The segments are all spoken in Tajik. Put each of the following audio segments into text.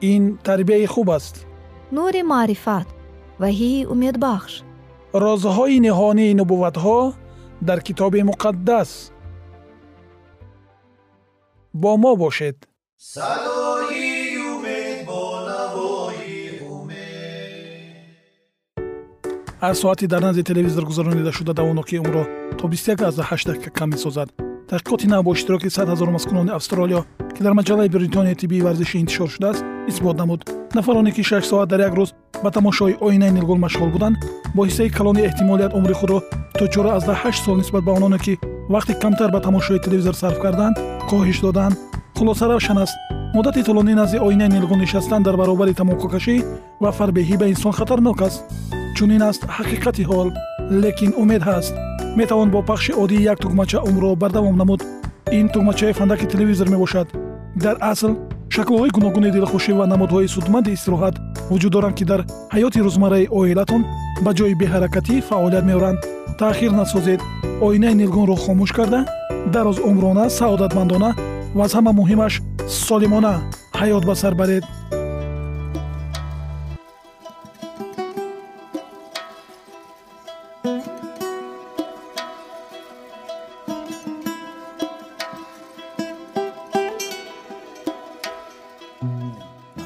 ин тарбияи хуб аст. Нури маърифат ваҳии умедбахш. Розҳои ниҳонии нубувватҳо дар китоби муқаддас. Бо мо бошед. Садои умед бо навои умед. Ҳар соати дар назди телевизор гузаронида шуда давоноки умро то 21 дақиқа кам месозад таҳқиқоти нав бо иштироки 100 ҳазор маскунони австралиё ки дар маҷаллаи бритонияи тиббии варзишӣ интишор шудааст исбот намуд. Нафароне ки 6 соат дар як рӯз ба тамошои оинаи нилгул машғул буданд бо ҳиссаи калони эҳтимолият умри худро то 48 сол нисбат ба ононе ки вақти камтар ба тамошои телевизор сарф карданд коҳиш доданд. Хулоса равшан аст. Муддати тӯлонӣ назди оинаи нилгун нишастан дар баробари тамококашӣ ва фарбеҳӣ ба инсон хатарнок аст. Чунин аст ҳақиқати ҳол лекин умед ҳаст. Метавон бо пахши оддии як тугмача умрро бардавом намуд. Ин тугмачаи фандаки телевизор мебошад. Дар асл шаклҳои гуногуни дилхушӣ ва намудҳои судманди истироҳат вуҷуд доранд ки дар ҳаёти рӯзмарраи оилатон ба ҷои беҳаракатӣ фаъолият меоранд. Таъхир насозед оинаи нилгунро хомӯш карда дарозумрона саодатмандона ва аз ҳама муҳимаш солимона. Ҳаёт ба сар баред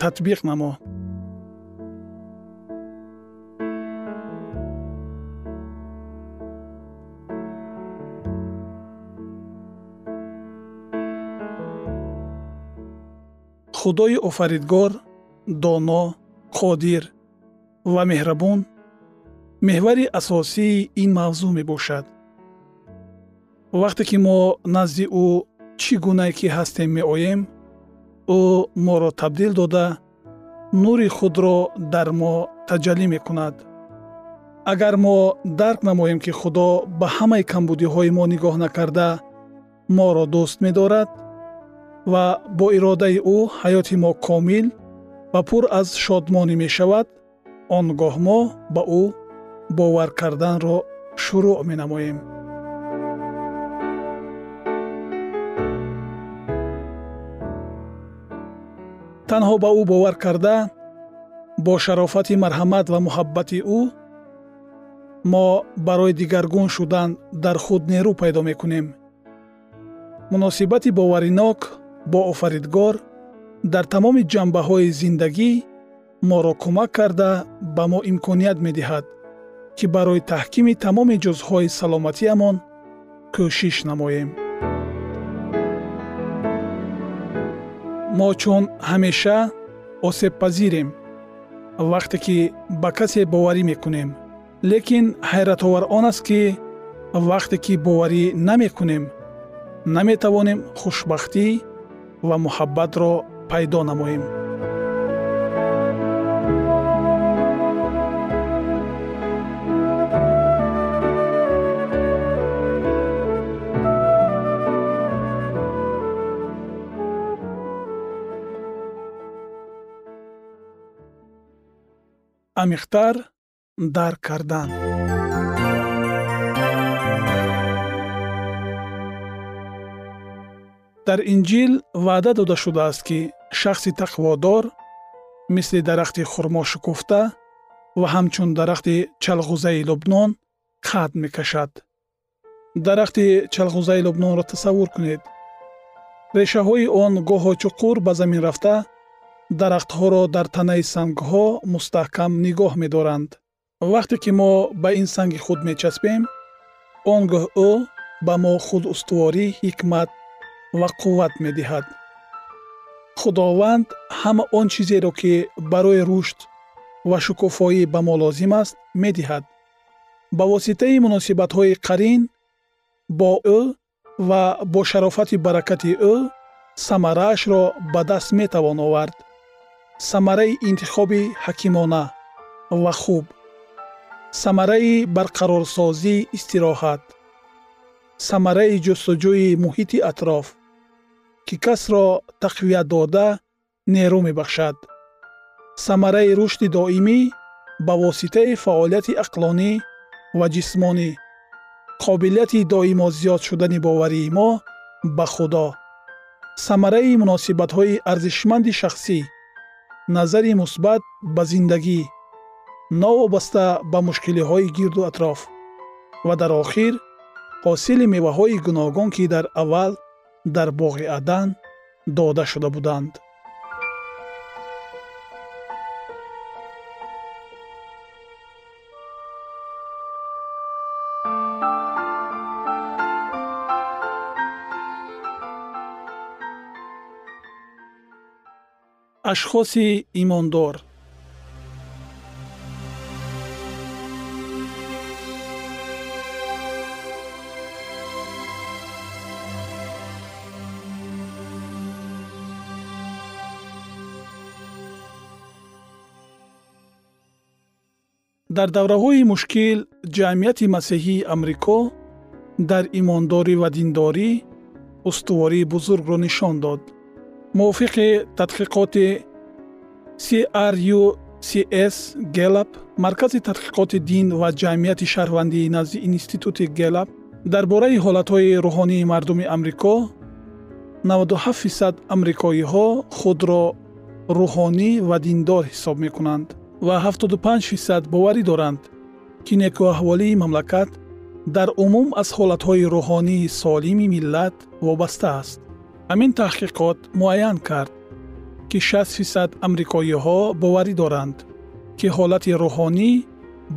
татбиқ намо. Худои офаридгор доно қодир ва меҳрабон меҳвари асосии ин мавзӯъ мебошад. Вақте ки мо назди ӯ чӣ гунае ки ҳастем меоем ӯ моро табдил дода нури худро дар мо таҷаллӣ мекунад. Агар мо дарк намоем ки худо ба ҳамаи камбудиҳои мо нигоҳ накарда моро дӯст медорад ва бо иродаи ӯ ҳаёти мо комил ва пур аз шодмонӣ мешавад он гоҳ мо ба ӯ бовар карданро шурӯъ менамоем танҳо ба ӯ бовар карда бо шарофати марҳамат ва муҳаббати ӯ мо барои дигаргун шудан дар худ нерӯ пайдо мекунем. Муносибати боваринок бо офаридгор дар тамоми ҷанбаҳои зиндагӣ моро кӯмак карда ба мо имконият медиҳад ки барои таҳкими тамоми ҷузъҳои саломатиамон кӯшиш намоем мо чун ҳамеша осебпазирем вақте ки ба касе боварӣ мекунем. Лекин ҳайратовар он аст ки вақте ки боварӣ намекунем наметавонем хушбахтӣ ва муҳаббатро пайдо намоем амиқтар дарк кардан. Дар инҷил ваъда дода шудааст ки шахси тақводор мисли дарахти хурмо шукуфта ва ҳамчун дарахти чалғузаи лубнон қад мекашад. Дарахти чалғузаи лубнонро тасаввур кунед. Решаҳои он гоҳо чуқур ба замин рафта дарахтҳоро дар танаи сангҳо мустаҳкам нигоҳ медоранд. Вақте ки мо ба ин санги худ мечаспем он гоҳ ӯ ба мо худустуворӣ ҳикмат ва қувват медиҳад. Худованд ҳама он чизеро ки барои рушд ва шукуфоӣ ба мо лозим аст медиҳад. Ба воситаи муносибатҳои қарин бо ӯ ва бо шарофати баракати ӯ самараашро ба даст метавон овард самараи интихоби ҳакимона ва хуб. Самараи барқарорсозии истироҳат. Самараи ҷустуҷӯи муҳити атроф ки касро тақвият дода нерӯ мебахшад. Самараи рушди доимӣ ба воситаи фаъолияти ақлонӣ ва ҷисмонӣ қобилияти доимо зиёд шудани боварии мо ба худо. Самараи муносибатҳои арзишманди шахсӣ назари мусбат ба зиндагӣ. Новобаста ба мушкилиҳои гирду атроф ва дар охир ҳосили меваҳои гуногун ки дар аввал дар боғи адан дода шуда буданд ашхоси имондор. Дар давраҳои мушкил ҷамъияти масеҳии амрико дар имондорӣ ва диндорӣ устувории бузургро нишон дод мувофиқи тадқиқоти crUCS gelap маркази тадқиқоти дин ва ҷамъияти шаҳрвандӣ назди институти gelap дар бораи ҳолатҳои рӯҳонии мардуми амрико 97 фисад амрикоиҳо худро рӯҳонӣ ва диндор ҳисоб мекунанд ва 75 фисад боварӣ доранд ки некуаҳволии мамлакат дар умум аз ҳолатҳои рӯҳонии солими миллат вобаста аст ҳамин таҳқиқот муайян кард ки 6 фисад амрикоиҳо боварӣ доранд ки ҳолати рӯҳонӣ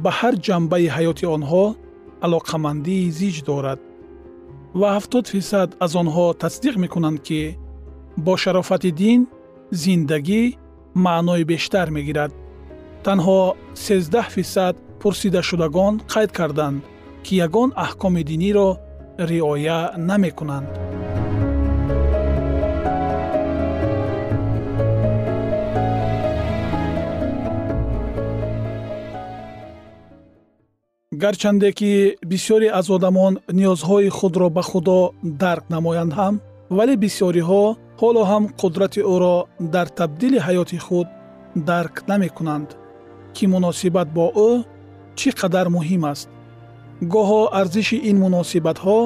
ба ҳар ҷанбаи ҳаёти онҳо алоқамандии зич дорад. Ва 70 фисад аз онҳо тасдиқ мекунанд ки бо шарофати дин зиндагӣ маънои бештар мегирад. Танҳо 13 фисад пурсидашудагон қайд карданд ки ягон аҳкоми диниро риоя намекунанд гарчанде ки бисёре аз одамон ниёзҳои худро ба худо дарк намоянд ҳам вале бисёриҳо ҳоло ҳам қудрати ӯро дар табдили ҳаёти худ дарк намекунанд. Ки муносибат бо ӯ чӣ қадар муҳим аст? Гоҳо арзиши ин муносибатҳо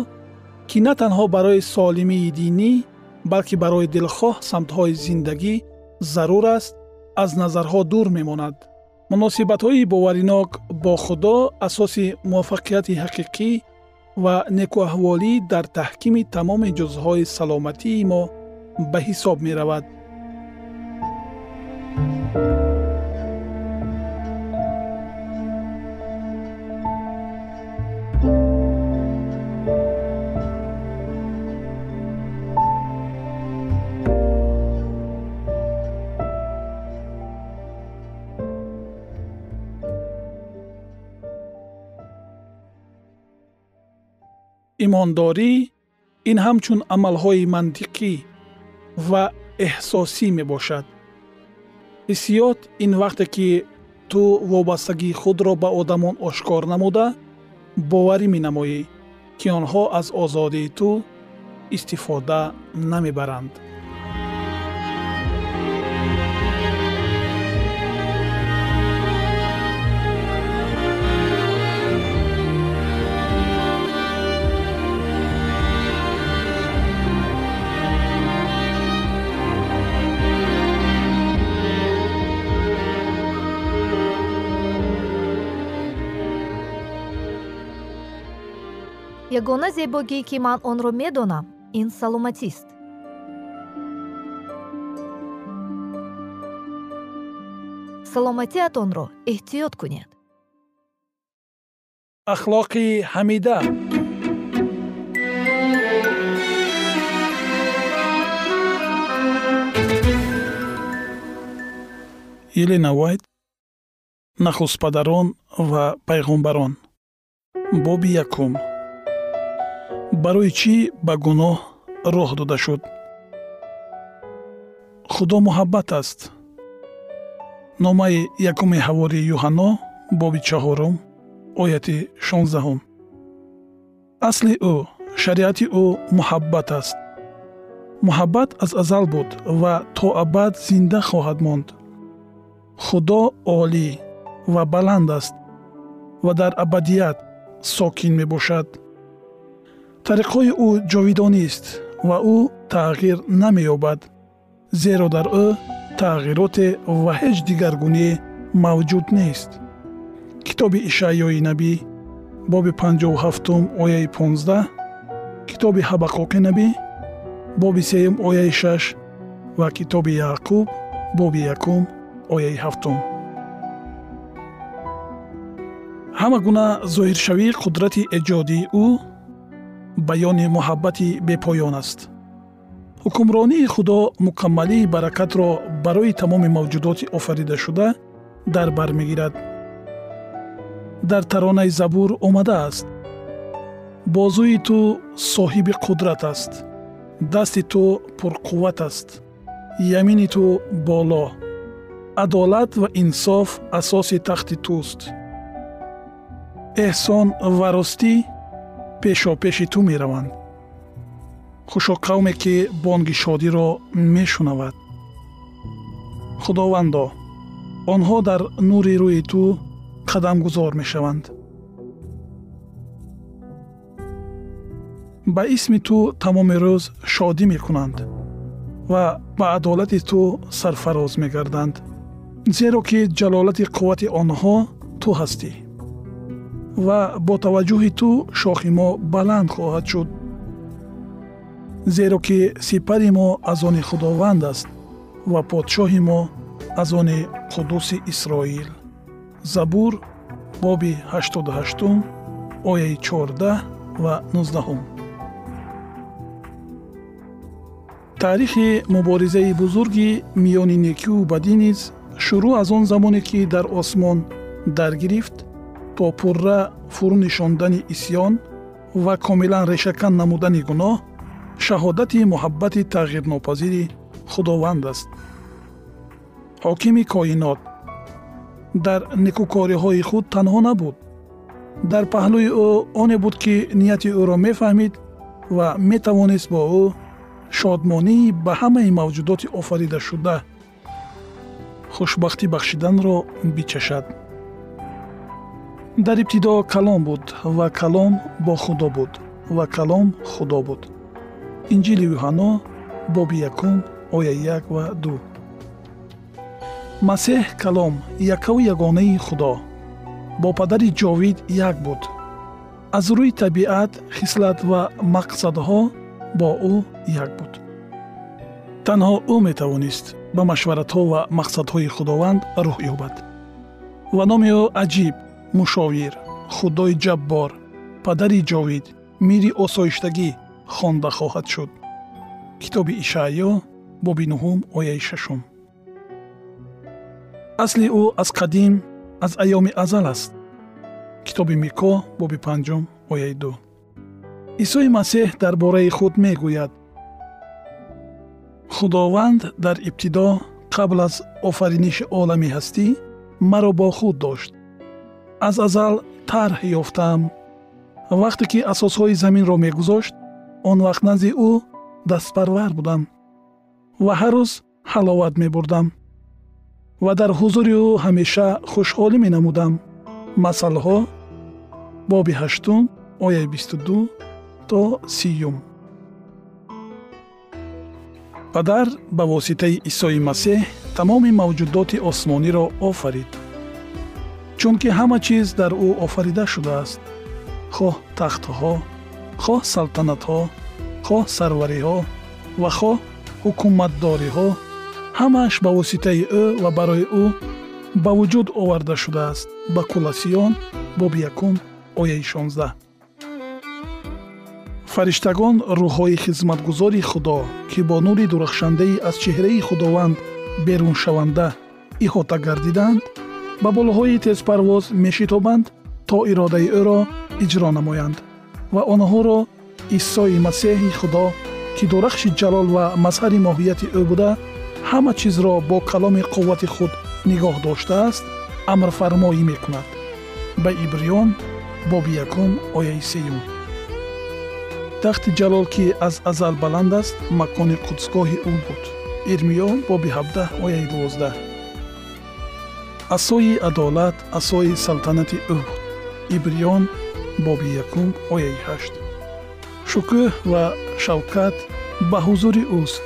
ки на танҳо барои солимии динӣ балки барои дилхоҳ самтҳои зиндагӣ зарур аст аз назарҳо дур мемонад муносибатҳои боваринок бо худо асоси муваффақияти ҳақиқӣ ва некуаҳволӣ дар таҳкими тамоми ҷузъҳои саломатии мо ба ҳисоб меравад имондорӣ ин ҳамчун амалҳои мантиқӣ ва эҳсосӣ мебошад. Ҳиссиёт ин вақте ки ту вобастагии худро ба одамон ошкор намуда боварӣ менамоӣ ки онҳо аз озодии ту истифода намебаранд ягона зебогӣ ки ман онро медонам ин саломатист. Саломатиатонро эҳтиёт кунед. Ахлоқи ҳамида. Елена вайт нахустпадарон ва пайғомбарон боби якум барои чӣ ба гуноҳ роҳ дода шуд? Худо муҳаббат аст. Номаи якуми ҳавори юҳанно боби чаҳорум ояти шонздаҳум. Асли ӯ шариати ӯ муҳаббат аст. Муҳаббат аз азал буд ва то абад зинда хоҳад монд. Худо олӣ ва баланд аст ва дар абадият сокин мебошад тариқҳои ӯ ҷовидонист ва ӯ тағйир намеёбад зеро дар ӯ тағйироте ва ҳеҷ дигаргуние мавҷуд нест. Китоби ишаъёи набӣ боби 57 ояи 15 китоби ҳабақоқи набӣ боби сеюм ояи 6 ва китоби яъқуб боби якум ояи ҳафтум. Ҳама гуна зоҳиршавии қудрати эҷодии ӯ баёни муҳаббати бепоён аст. Ҳукмронии худо мукаммалии баракатро барои тамоми мавҷудоти офаридашуда дар бар мегирад. Дар таронаи забур омадааст бозӯи ту соҳиби қудрат аст. Дасти ту пурқувват аст. Ямини ту боло. Адолат ва инсоф асоси тахти туст. Эҳсон ва ростӣ пешопеши ту мераванд. Хушо қавме ки бонги шодиро мешунавад. Худовандо онҳо дар нури рӯи ту қадамгузор мешаванд. Ба исми ту тамоми рӯз шодӣ мекунанд ва ба адолати ту сарфароз мегарданд зеро ки ҷалолати қуввати онҳо ту ҳастӣ ва бо таваҷҷӯҳи ту шохи мо баланд хоҳад шуд. Зеро ки сипари мо аз они худованд аст ва подшоҳи мо аз они қудуси исроил. Забур боби 88 ояи 14 ва 19 таърихи муборизаи бузурги миёни некию бадӣ низ шурӯъ аз он замоне ки дар осмон даргирифт то пурра фурӯ нишондани исьён ва комилан решакан намудани гуноҳ шаҳодати муҳаббати тағйирнопазири худованд аст. Ҳокими коинот дар некукориҳои худ танҳо набуд. Дар паҳлӯи ӯ оне буд ки нияти ӯро мефаҳмид ва метавонист бо ӯ шодмонии ба ҳамаи мавҷудоти офаридашуда хушбахтӣ бахшиданро бичашад дар ибтидо калом буд ва калом бо худо буд ва калом худо буд. Инҷили юҳанно боби якум оя як ва ду. Масеҳ калом якаву ягонаи худо. Бо падари ҷовид як буд. Аз рӯи табиат хислат ва мақсадҳо бо ӯ як буд. Танҳо ӯ метавонист ба машваратҳо ва мақсадҳои худованд рӯҳ ёбад. Ва номи ӯ аҷиб мушовир худои ҷаббор падари ҷовид мири осоиштагӣ хонда хоҳад шуд. Китоби ишаъё боби нуҳум ояи шашум. Асли ӯ аз қадим аз айёми азал аст. Китоби мико боби панҷум ояи ду. Исои масеҳ дар бораи худ мегӯяд. Худованд дар ибтидо қабл аз офариниши олами ҳастӣ маро бо худ дошт аз азал тарҳ ёфтаам вақте ки асосҳои заминро мегузошт он вақт назди ӯ дастпарвар будам ва ҳар рӯз ҳаловат мебурдам ва дар ҳузури ӯ ҳамеша хушҳолӣ менамудам. Масъалаҳо боби ҳаштум ояи бисту ду то сиюм. Падар ба воситаи исои масеҳ тамоми мавҷудоти осмониро офарид чунки ҳама чиз дар ӯ офарида шудааст. Хоҳ тахтҳо хоҳ салтанатҳо хоҳ сарвариҳо ва хоҳ ҳукуматдориҳо ҳамааш ба воситаи ӯ ва барои ӯ ба вуҷуд оварда шудааст ба куласиён боби якум ояи шонздаҳ. Фариштагон рӯҳҳои хизматгузори худо ки бо нури дурахшандаи аз чеҳраи худованд беруншаванда иҳота гардиданд ба болоҳои тезпарвоз мешитобанд то иродаи ӯро иҷро намоянд ва онҳоро исои масеҳи худо ки дурахши ҷалол ва мазҳари моҳияти ӯ буда ҳама чизро бо каломи қуввати худ нигоҳ доштааст амрфармоӣ мекунад. Ба ибриён боби якум ояи сеюм. Тахти ҷалол ки аз азал баланд аст макони қудсгоҳи ӯ буд. Ирмиё боби ҳабдаҳ ояи дувоздаҳ асои адолат асои салтанати ӯ буд ибриён боби якум ояи ҳашт. Шукӯҳ ва шавкат ба ҳузури ӯст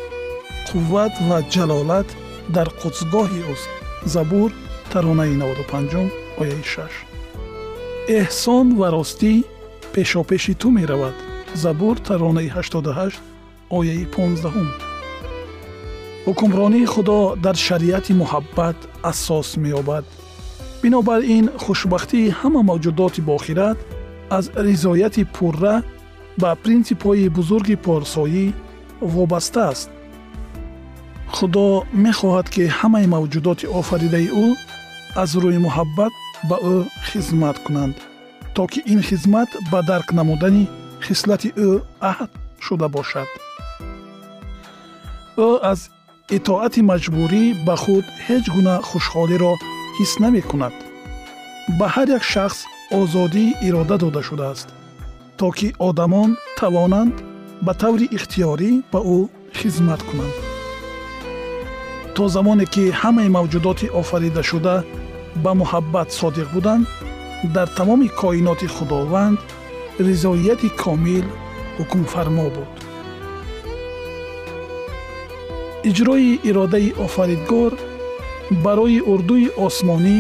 қувват ва ҷалолат дар қудсгоҳи ӯст забур таронаи 95 ояи 6 эҳсон ва ростӣ пешопеши ту меравад. Забур таронаи 88 ояи 15 ҳукмронии худо дар шариати муҳаббат асос меёбад. Бинобар ин хушбахтии ҳама мавҷудоти бохират аз ризояти пурра ба принсипҳои бузурги порсоӣ вобаста аст. Худо мехоҳад ки ҳамаи мавҷудоти офаридаи ӯ аз рӯи муҳаббат ба ӯ хизмат кунанд то ки ин хизмат ба дарк намудани хислати ӯ аҳд шуда бошад. Ӯ аз итоати маҷбурӣ ба худ ҳеҷ гуна хушҳолиро ҳис намекунад. Ба ҳар як шахс озодии ирода дода шудааст то ки одамон тавонанд ба таври ихтиёрӣ ба ӯ хизмат кунанд. То замоне ки ҳамаи мавҷудоти офаридашуда ба муҳаббат содиқ буданд дар тамоми коиноти худованд ризоияти комил ҳукмфармо буд иҷрои иродаи офаридгор барои урдуи осмонӣ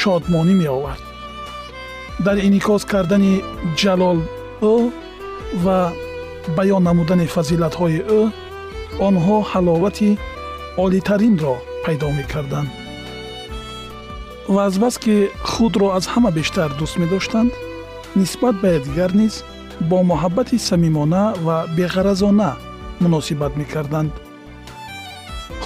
шодмонӣ меовард. Дар инъикос кардани ҷалол ӯ ва баён намудани фазилатҳои ӯ онҳо ҳаловати олитаринро пайдо мекарданд. Ва азбаски худро аз ҳама бештар дӯст медоштанд нисбат ба якдигар низ бо муҳаббати самимона ва беғаразона муносибат мекарданд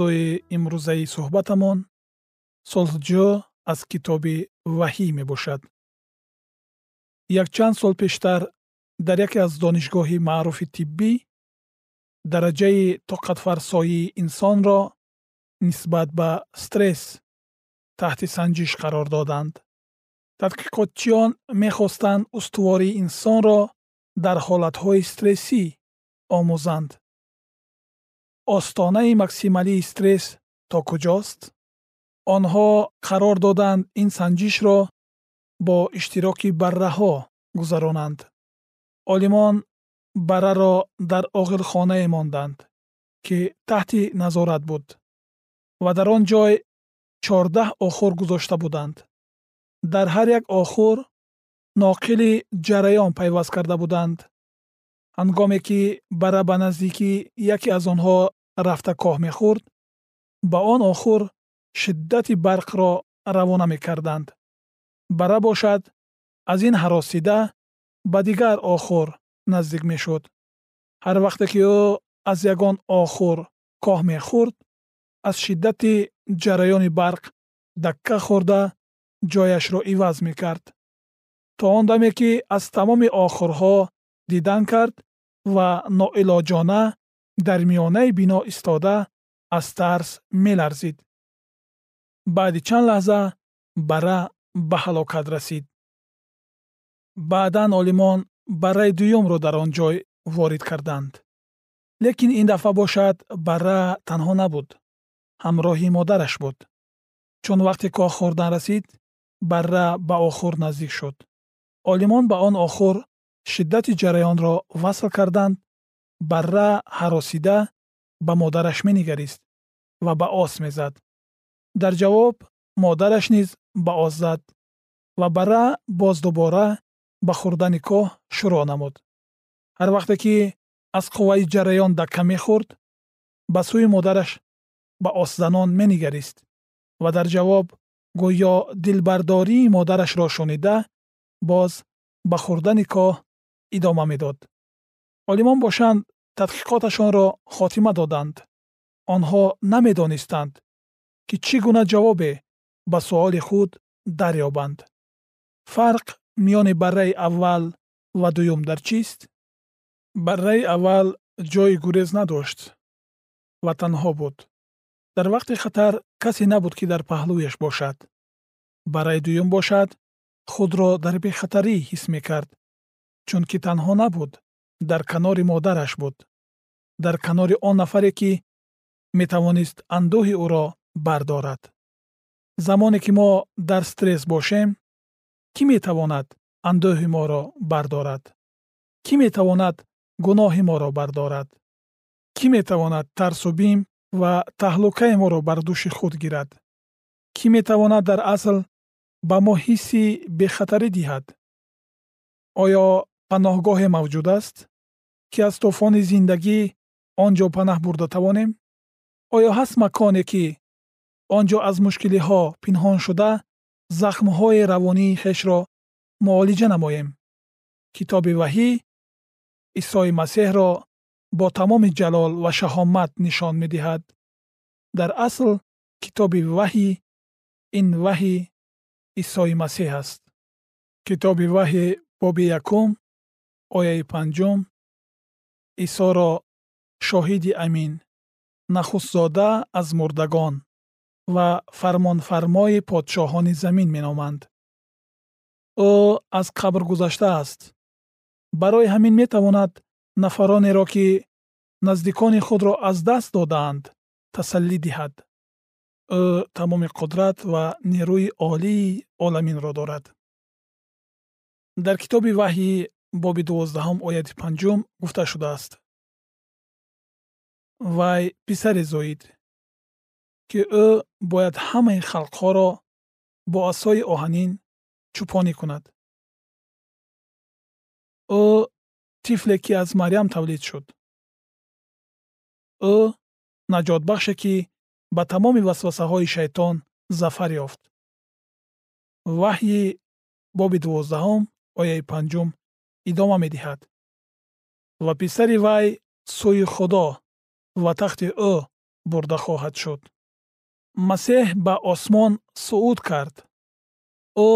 мавзӯи имрӯзаи суҳбатамон солҳуҷӯ аз китоби ваҳӣ мебошад. Якчанд сол пештар дар яке аз донишгоҳи маъруфи тиббӣ дараҷаи тоқатфарсоии инсонро нисбат ба стресс таҳти санҷиш қарор доданд. Тадқиқотчиён мехостанд устувории инсонро дар ҳолатҳои стрессӣ омӯзанд остонаи максималии стресс то куҷост? Онҳо қарор доданд ин санҷишро бо иштироки барраҳо гузаронанд. Олимон барраро дар оғилхонае монданд ки таҳти назорат буд ва дар он ҷой чордаҳ охур гузошта буданд. Дар ҳар як охур ноқили ҷараён пайваст карда буданд. Ҳангоме ки бара ба наздикии яке аз онҳо рафта коҳ мехӯрд ба он охур шиддати барқро равона мекарданд. Бара бошад аз ин ҳаросида ба дигар охур наздик мешуд. Ҳар вақте ки ӯ аз ягон охур коҳ мехӯрд аз шиддати ҷараёни барқ дакка хӯрда ҷояшро иваз мекард. То он даме ки аз тамоми охурҳо дидан кард ва ноилоҷона дар миёнаи бино истода аз тарс меларзид. Баъди чанд лаҳза бара ба ҳалокат расид. Баъдан олимон барраи дуюмро дар он ҷой ворид карданд. Лекин ин дафъа бошад барра танҳо набуд ҳамроҳи модараш буд. Чун вақте коҳ хӯрдан расид барра ба охур наздик шуд. Олимон ба он охур шиддати ҷараёнро васл карданд барра ҳаросида ба модараш менигарист ва ба os мезад. Дар ҷавоб модараш низ ба os зад ва барра боз дубора ба хӯрдани коҳ шурӯъ намуд. Ҳар вақте ки аз қувваи ҷараён дакка мехӯрд ба сӯи модараш ба осзанон менигарист ва дар ҷавоб гӯё дилбардории модарашро шунида боз ба хӯрдани коҳ идома медод олимон бошанд тадқиқоташонро хотима доданд. Онҳо намедонистанд ки чӣ гуна ҷавобе ба суоли худ дарёбанд. Фарқ миёни барраи аввал ва дуюм дар чист? Барраи аввал ҷойи гурез надошт ва танҳо буд. Дар вақти хатар касе набуд ки дар паҳлӯяш бошад. Барраи дуюм бошад худро дар бехатарӣ ҳис мекард чунки танҳо набуд дар канори модараш буд. Дар канори он нафаре ки метавонист андӯҳи ӯро бардорад. Замоне ки мо дар стресс бошем кӣ метавонад андӯҳи моро бардорад? Кӣ метавонад гуноҳи моро бардорад? Кӣ метавонад тарсу бим ва таҳлукаи моро бар дӯши худ гирад? Кӣ метавонад дар асл ба мо ҳисси бехатарӣ диҳад? Оё паноҳгоҳе мавҷуд аст ки аз тӯфони зиндагӣ он ҷо панаҳ бурда тавонем? Оё ҳаст маконе ки он ҷо аз мушкилиҳо пинҳон шуда захмҳои равонии хешро муолиҷа намоем. Китоби ваҳӣ исои масеҳро бо тамоми ҷалол ва шаҳомат нишон медиҳад. Дар асл китоби ваҳӣ ин ваҳӣ исои масеҳ аст. Китоби ваҳӣ боби якум ояи панҷум исоро шоҳиди амин нахустзода аз мурдагон ва фармонфармои подшоҳони замин меноманд. Ӯ аз қабр гузаштааст барои ҳамин метавонад нафаронеро ки наздикони худро аз даст додаанд тасаллӣ диҳад. Ӯ тамоми қудрат ва нерӯи олии оламинро дорад. Дар китоби ваҳйи боби дувоздаҳум ояти панҷум гуфта шудааст. Вай писаре зоид ки ӯ бояд ҳамаи халқҳоро бо асои оҳанин чӯпонӣ кунад. Ӯ тифле ки аз марьям тавлид шуд. Ӯ наҷотбахше ки ба тамоми васвасаҳои шайтон зафар ёфт. Ваҳйи боби дувоздаҳум ояи панҷум идома медиҳад. Ва писари вай сӯи худо ва тахти ӯ бурда хоҳад шуд. Масеҳ ба осмон сууд кард. Ӯ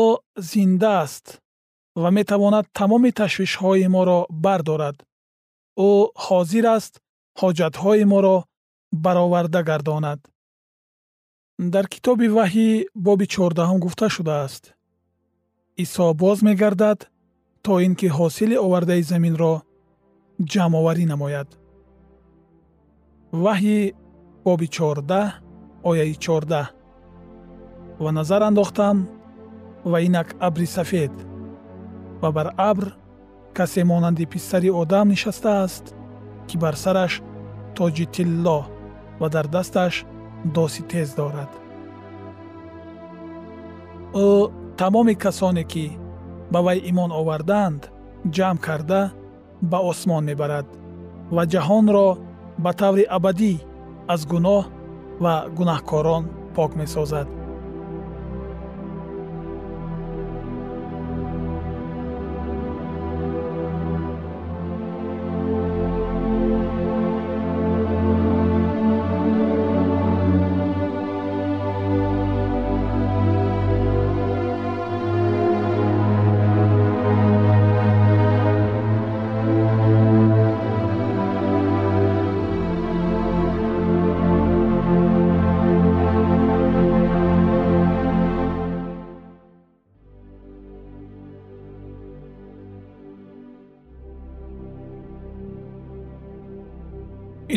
зинда аст ва метавонад тамоми ташвишҳои моро бардорад. Ӯ ҳозир аст ҳоҷатҳои моро бароварда гардонад. Дар китоби ваҳӣ боби чордаҳум гуфта шудааст исо боз мегардад то ин ки ҳосили овардаи заминро ҷамъоварӣ намояд. Ваҳйи боби чордаҳ ояи чордаҳ. Ва назар андохтам ва инак абри сафед. Ва бар абр касе монанди писари одам нишастааст ки бар сараш тоҷи тилло ва дар дасташ доси тез дорад. Ӯ тамоми касоне ки ба вай имон овардаанд ҷамъ карда ба осмон мебарад ва ҷаҳонро ба таври абадӣ аз гуноҳ ва гунаҳкорон пок месозад